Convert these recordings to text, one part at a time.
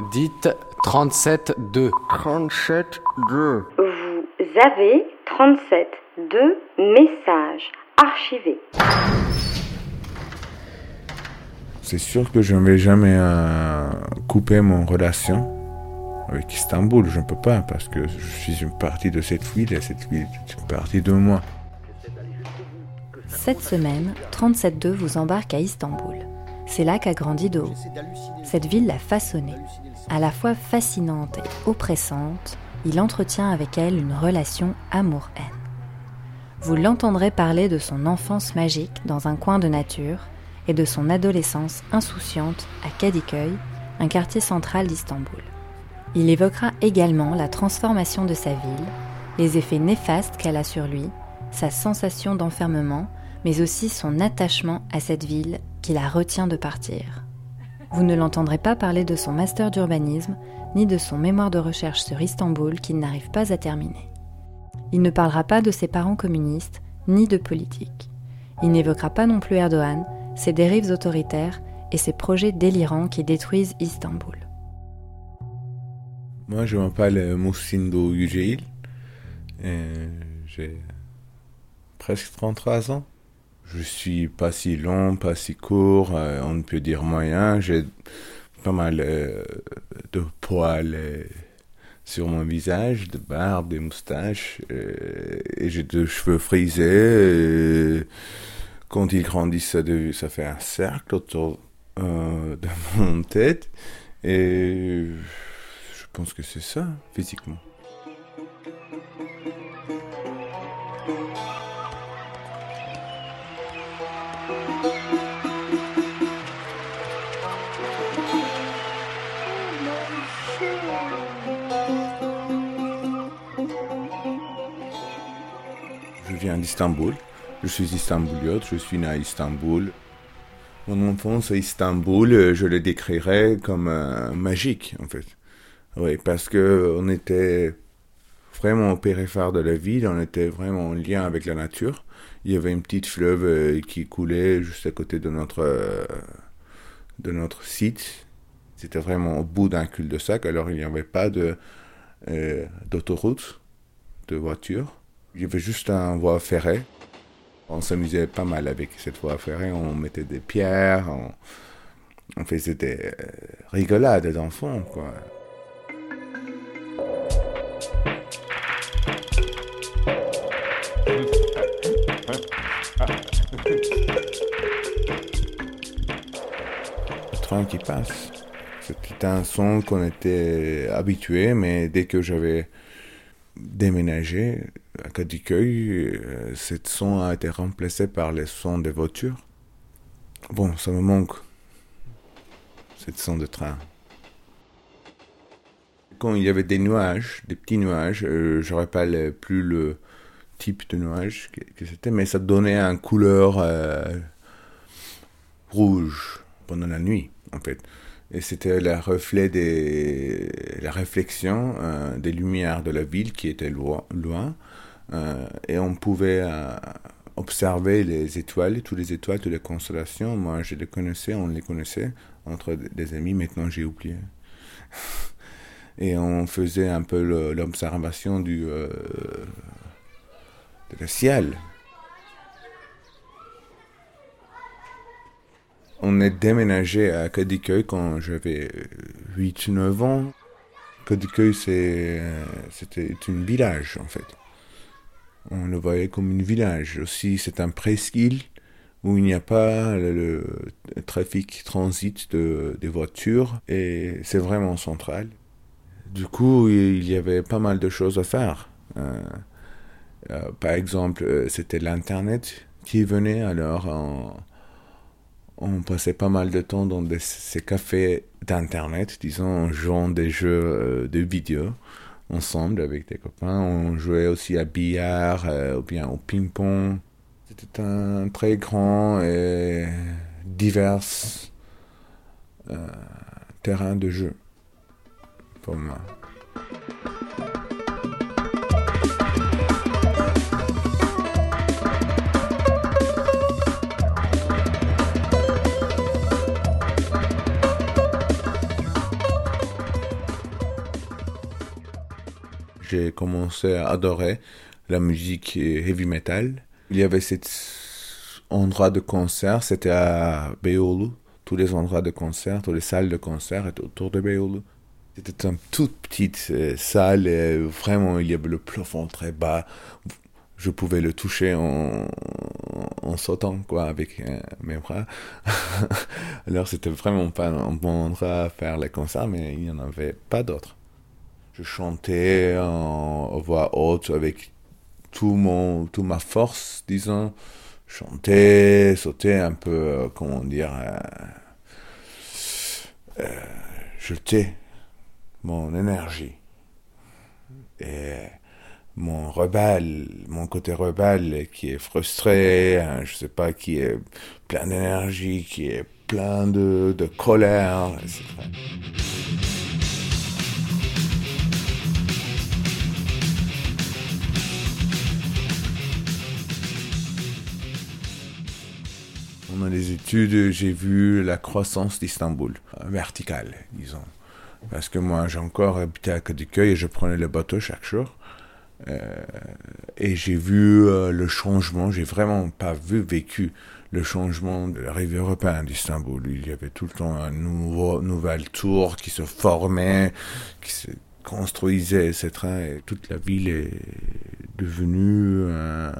Dites 37-2. 37-2. Vous avez 37-2 messages archivés. C'est sûr que je ne vais jamais euh, couper mon relation avec Istanbul. Je ne peux pas parce que je suis une partie de cette ville et cette ville est une partie de moi. Cette semaine, 37.2 vous embarque à Istanbul. C'est là qu'a grandi Do. Cette ville l'a façonné. À la fois fascinante et oppressante, il entretient avec elle une relation amour-haine. Vous l'entendrez parler de son enfance magique dans un coin de nature et de son adolescence insouciante à Kadıköy, un quartier central d'Istanbul. Il évoquera également la transformation de sa ville, les effets néfastes qu'elle a sur lui, sa sensation d'enfermement, mais aussi son attachement à cette ville qui la retient de partir. Vous ne l'entendrez pas parler de son master d'urbanisme, ni de son mémoire de recherche sur Istanbul qu'il n'arrive pas à terminer. Il ne parlera pas de ses parents communistes, ni de politique. Il n'évoquera pas non plus Erdogan, ses dérives autoritaires et ses projets délirants qui détruisent Istanbul. Moi, je m'appelle Moussindo Yücel. J'ai presque 33 ans. Je suis pas si long, pas si court, euh, on peut dire moyen. J'ai pas mal euh, de poils euh, sur mon visage, de barbe, des moustaches, et j'ai deux cheveux frisés. quand ils grandissent, ça, fait un cercle autour de mon tête. Et je pense que c'est ça, physiquement. d'Istanbul. Je suis istanbuliote, je suis né à Istanbul. Mon enfance à Istanbul, je le décrirais comme magique, en fait. Oui, parce que on était vraiment au périphère de la ville, on était vraiment en lien avec la nature. Il y avait une petite fleuve euh, qui coulait juste à côté de notre, euh, de notre site. C'était vraiment au bout d'un cul-de-sac, alors il n'y avait pas de, euh, d'autoroute, de voiture. Il y avait juste un voie ferrée. On s'amusait pas mal avec cette voie ferrée, on mettait des pierres, on, faisait des rigolades d'enfants, quoi. Le train qui passe. C'était un son qu'on était habitué, mais dès que j'avais déménagé à Kadıköy, cet son a été remplacé par le son des voitures. Bon, ça me manque, cette son de train. Quand il y avait des nuages, des petits nuages, euh, je ne rappelle plus le type de nuage que, c'était, mais ça donnait une couleur euh, rouge pendant la nuit, en fait. Et c'était le reflet des, la réflexion euh, des lumières de la ville qui était loin, et on pouvait observer les étoiles, toutes les étoiles, toutes les constellations. Moi, je les connaissais, on les connaissait entre des amis. Maintenant, j'ai oublié. et on faisait un peu l'observation du le ciel. On est déménagé à Kadıköy quand j'avais 8-9 ans. Kadıköy, c'était un village, en fait. On le voyait comme un village. Aussi, c'est un presqu'île où il n'y a pas le, trafic transit de, des voitures et c'est vraiment central. Du coup, il y avait pas mal de choses à faire. Euh, euh, par exemple, euh, c'était l'Internet qui venait, alors on, passait pas mal de temps dans ces cafés d'Internet, disons, jouant des jeux de vidéo ensemble avec des copains. On jouait aussi à billard ou bien au ping-pong. C'était un très grand et divers terrain de jeu pour moi. J'ai commencé à adorer la musique heavy metal. Il y avait cet endroit de concert, c'était à Beyoğlu. Tous les endroits de concert, toutes les salles de concert étaient autour de Beyoğlu. C'était une toute petite euh, salle, vraiment il y avait le plafond très bas. Je pouvais le toucher en, en sautant quoi avec euh, mes bras. Alors c'était vraiment pas un bon endroit à faire les concerts, mais il n'y en avait pas d'autres. Je chantais en voix haute avec tout mon, toute ma force, disons. Chanter, sauter un peu, euh, comment dire, euh, euh, jeter mon énergie. Et mon rebelle, mon côté rebelle qui est frustré, hein, je sais pas, qui est plein d'énergie, qui est plein de, de colère, etc. Pendant les études, j'ai vu la croissance d'Istanbul, verticale, disons. Parce que moi, j'ai encore habité à Kadıköy et je prenais le bateau chaque jour. Euh, et j'ai vu euh, le changement, j'ai vraiment pas vu, vécu le changement de la rive européenne d'Istanbul. Il y avait tout le temps un nouveau, nouvelle tour qui se formait, qui se construisait, etc. Et toute la ville est devenue un,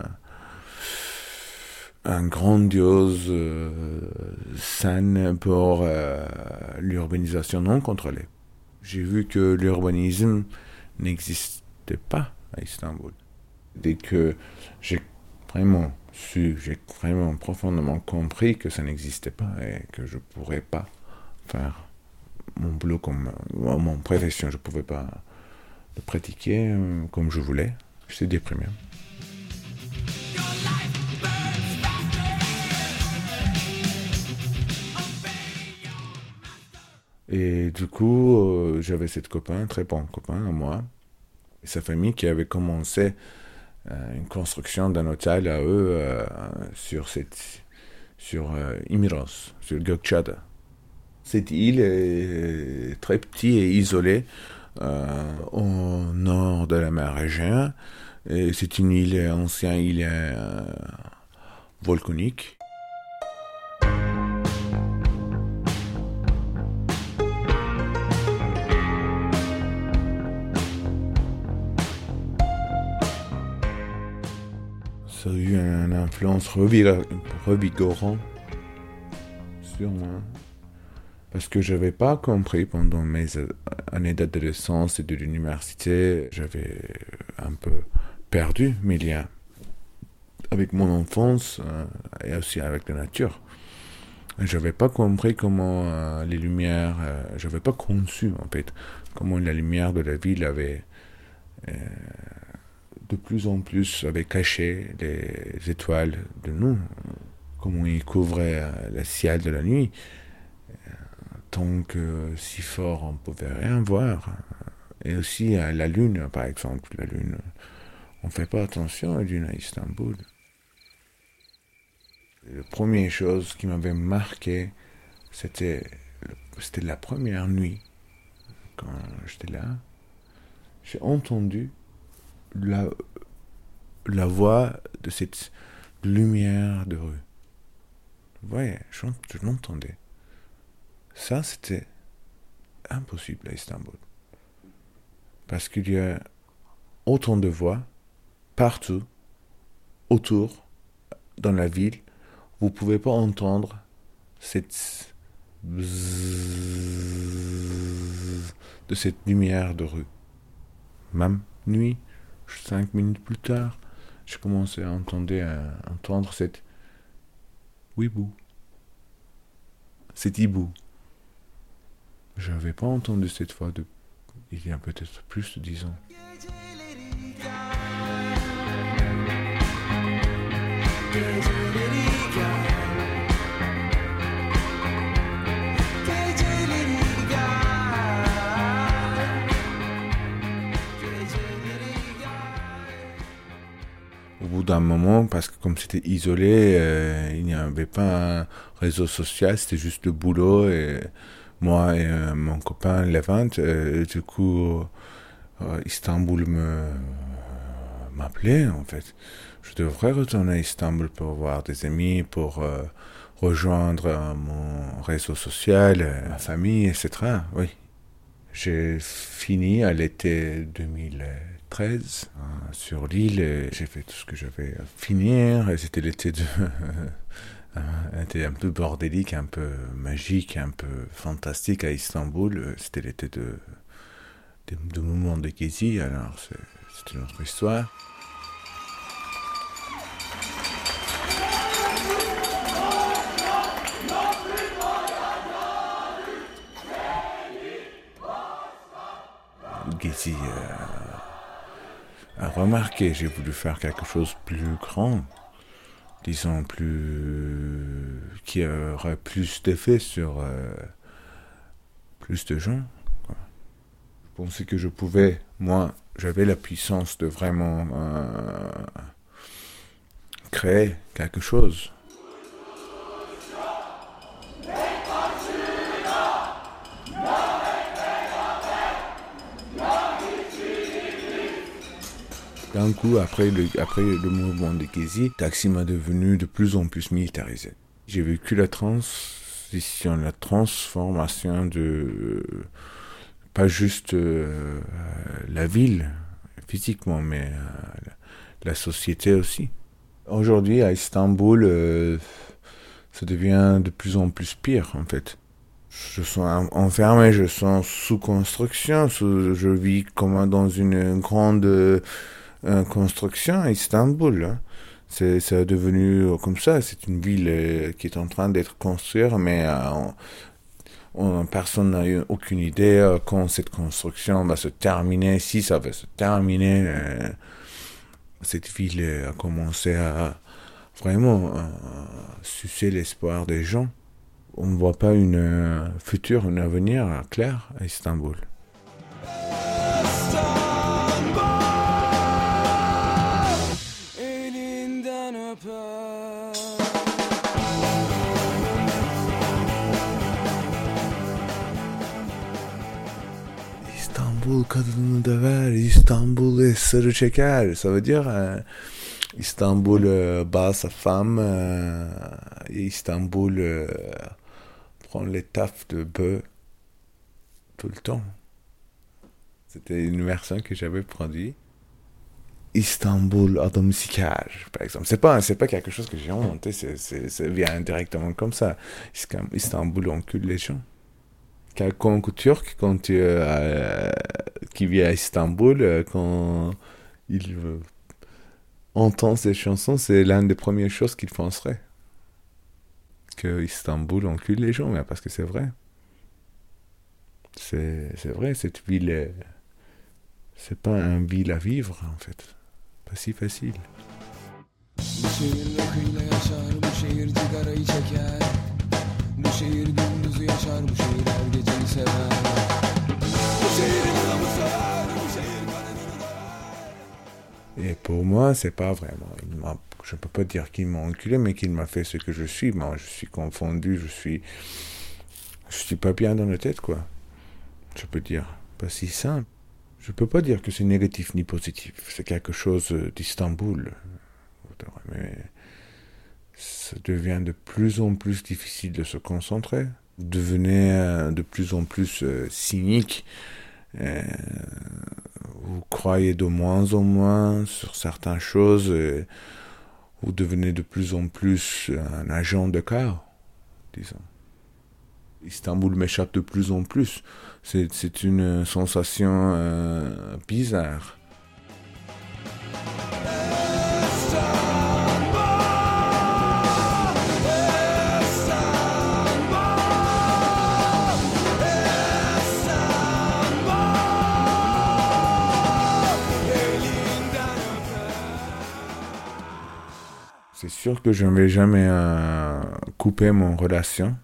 un grandiose euh, scène pour euh, l'urbanisation non contrôlée. J'ai vu que l'urbanisme n'existait pas à Istanbul. Dès que j'ai vraiment su, j'ai vraiment profondément compris que ça n'existait pas et que je ne pourrais pas faire mon boulot comme mon profession, je ne pouvais pas le pratiquer euh, comme je voulais. J'étais déprimé. Et du coup, euh, j'avais cette copain, très bon copain à moi, et sa famille qui avait commencé euh, une construction d'un hôtel à eux euh, sur cette sur Imiros, sur Gökçeada. Cette île est très petite et isolée au nord de la mer Égée. C'est une île ancienne, île volcanique. Ça a eu une influence revigorante sur moi. Parce que je n'avais pas compris pendant mes années d'adolescence et de l'université, j'avais un peu perdu mes liens avec mon enfance euh, et aussi avec la nature. Je n'avais pas compris comment euh, les lumières, euh, je n'avais pas conçu en fait comment la lumière de la ville avait de plus en plus avait caché les étoiles de nous, comment il couvrait euh, le ciel de la nuit, euh, tant que si fort on pouvait rien voir. Et aussi à la lune, par exemple, la lune, on fait pas attention à la lune à Istanbul. La première chose qui m'avait marqué, c'était c'était la première nuit quand j'étais là. J'ai entendu la, la voix de cette lumière de rue. Ouais, je, je l'entendais. Ça, c'était impossible à Istanbul. Parce qu'il y a autant de voix partout, autour, dans la ville. Vous ne pouvez pas entendre cette de cette lumière de rue. Même nuit, cinq minutes plus tard, j'ai commencé à entendre, à entendre cette Wibou, cet hibou. Je n'avais pas entendu cette fois de, il y a peut-être plus de dix ans. D'un moment, parce que comme c'était isolé, euh, il n'y avait pas un réseau social, c'était juste le boulot et moi et euh, mon copain Levant, euh, du coup, Istanbul me m'appelait en fait. Je devrais retourner à Istanbul pour voir des amis, pour rejoindre mon réseau social, ma famille, etc. Oui. J'ai fini à l'été 2013 hein, sur l'île. J'ai fait tout ce que j'avais à finir. Et c'était l'été de... était un peu bordélique, un peu magique, un peu fantastique à Istanbul. C'était l'été de, de, de moment de Gezi, alors c'est une autre histoire. Gezi remarqué, j'ai voulu faire quelque chose de plus grand, disons plus. qui aurait plus d'effet sur euh, plus de gens. Je pensais que je pouvais, moi, j'avais la puissance de vraiment euh, créer quelque chose. D'un coup, après le, après le mouvement de Kézi, Taksim est devenu de plus en plus militarisé. J'ai vécu la transition, la transformation de pas juste euh, la ville physiquement, mais euh, la société aussi. Aujourd'hui, à Istanbul, euh, ça devient de plus en plus pire, en fait. Je sens enfermé, je sens sous construction, je vis comme dans une grande construction à Istanbul. Hein. C'est, devenu comme ça. C'est une ville euh, qui est en train d'être construite, mais euh, on, on, personne n'a eu aucune idée euh, quand cette construction va se terminer, si ça va se terminer. Euh, cette ville a commencé à vraiment sucer l'espoir des gens. On ne voit pas une euh, futur, un avenir clair à Istanbul. İstanbul kadını döver, İstanbul. Ça veut dire euh, Istanbul euh, bat sa femme euh, et Istanbul euh, prend les tafs de bœuf tout le temps. C'était une version que j'avais produite. Istanbul adamı siker, par exemple. C'est pas, c'est pas quelque chose que j'ai inventé, c'est, vient directement comme ça. Istanbul encule les gens. Quelqu'un turc, quand tu, euh, qui vit à Istanbul, euh, quand il euh, entend ces chansons, c'est l'une des premières choses qu'il penserait. Que Istanbul encule les gens, mais parce que c'est vrai. C'est, vrai, cette ville, est, c'est pas une ville à vivre, en fait. Pas si facile. Et pour moi, c'est pas vraiment. Je peux pas dire qu'il m'a enculé, mais qu'il m'a fait ce que je suis. Moi, je suis confondu, je suis, je suis pas bien dans la tête, quoi. Je peux dire, pas si simple. Je peux pas dire que c'est négatif ni positif. C'est quelque chose d'Istanbul. Mais ça devient de plus en plus difficile de se concentrer. Devenez euh, de plus en plus euh, cynique. Euh, vous croyez de moins en moins sur certaines choses. Vous devenez de plus en plus un agent de cas, disons. Istanbul m'échappe de plus en plus. C'est, une sensation euh, bizarre. C'est sûr que je ne vais jamais euh, couper mon relation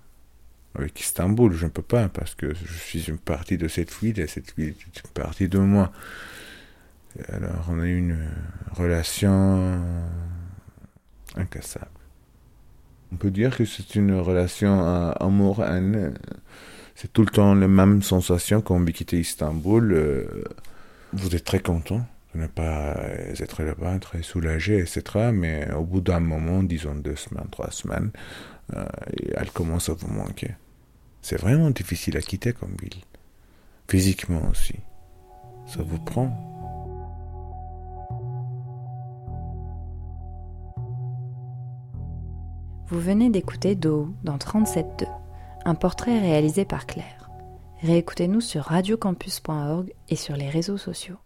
avec Istanbul. Je ne peux pas parce que je suis une partie de cette ville et cette ville est une partie de moi. Alors on a une relation incassable. On peut dire que c'est une relation euh, amour-haine. C'est tout le temps les mêmes sensations quand on quitter Istanbul. Euh, vous êtes très content de ne pas être là-bas, très soulagé, etc. Mais au bout d'un moment, disons deux semaines, trois semaines, euh, elle commence à vous manquer. C'est vraiment difficile à quitter comme ville. Physiquement aussi. Ça vous prend. Vous venez d'écouter Do dans 37.2, un portrait réalisé par Claire. Réécoutez-nous sur radiocampus.org et sur les réseaux sociaux.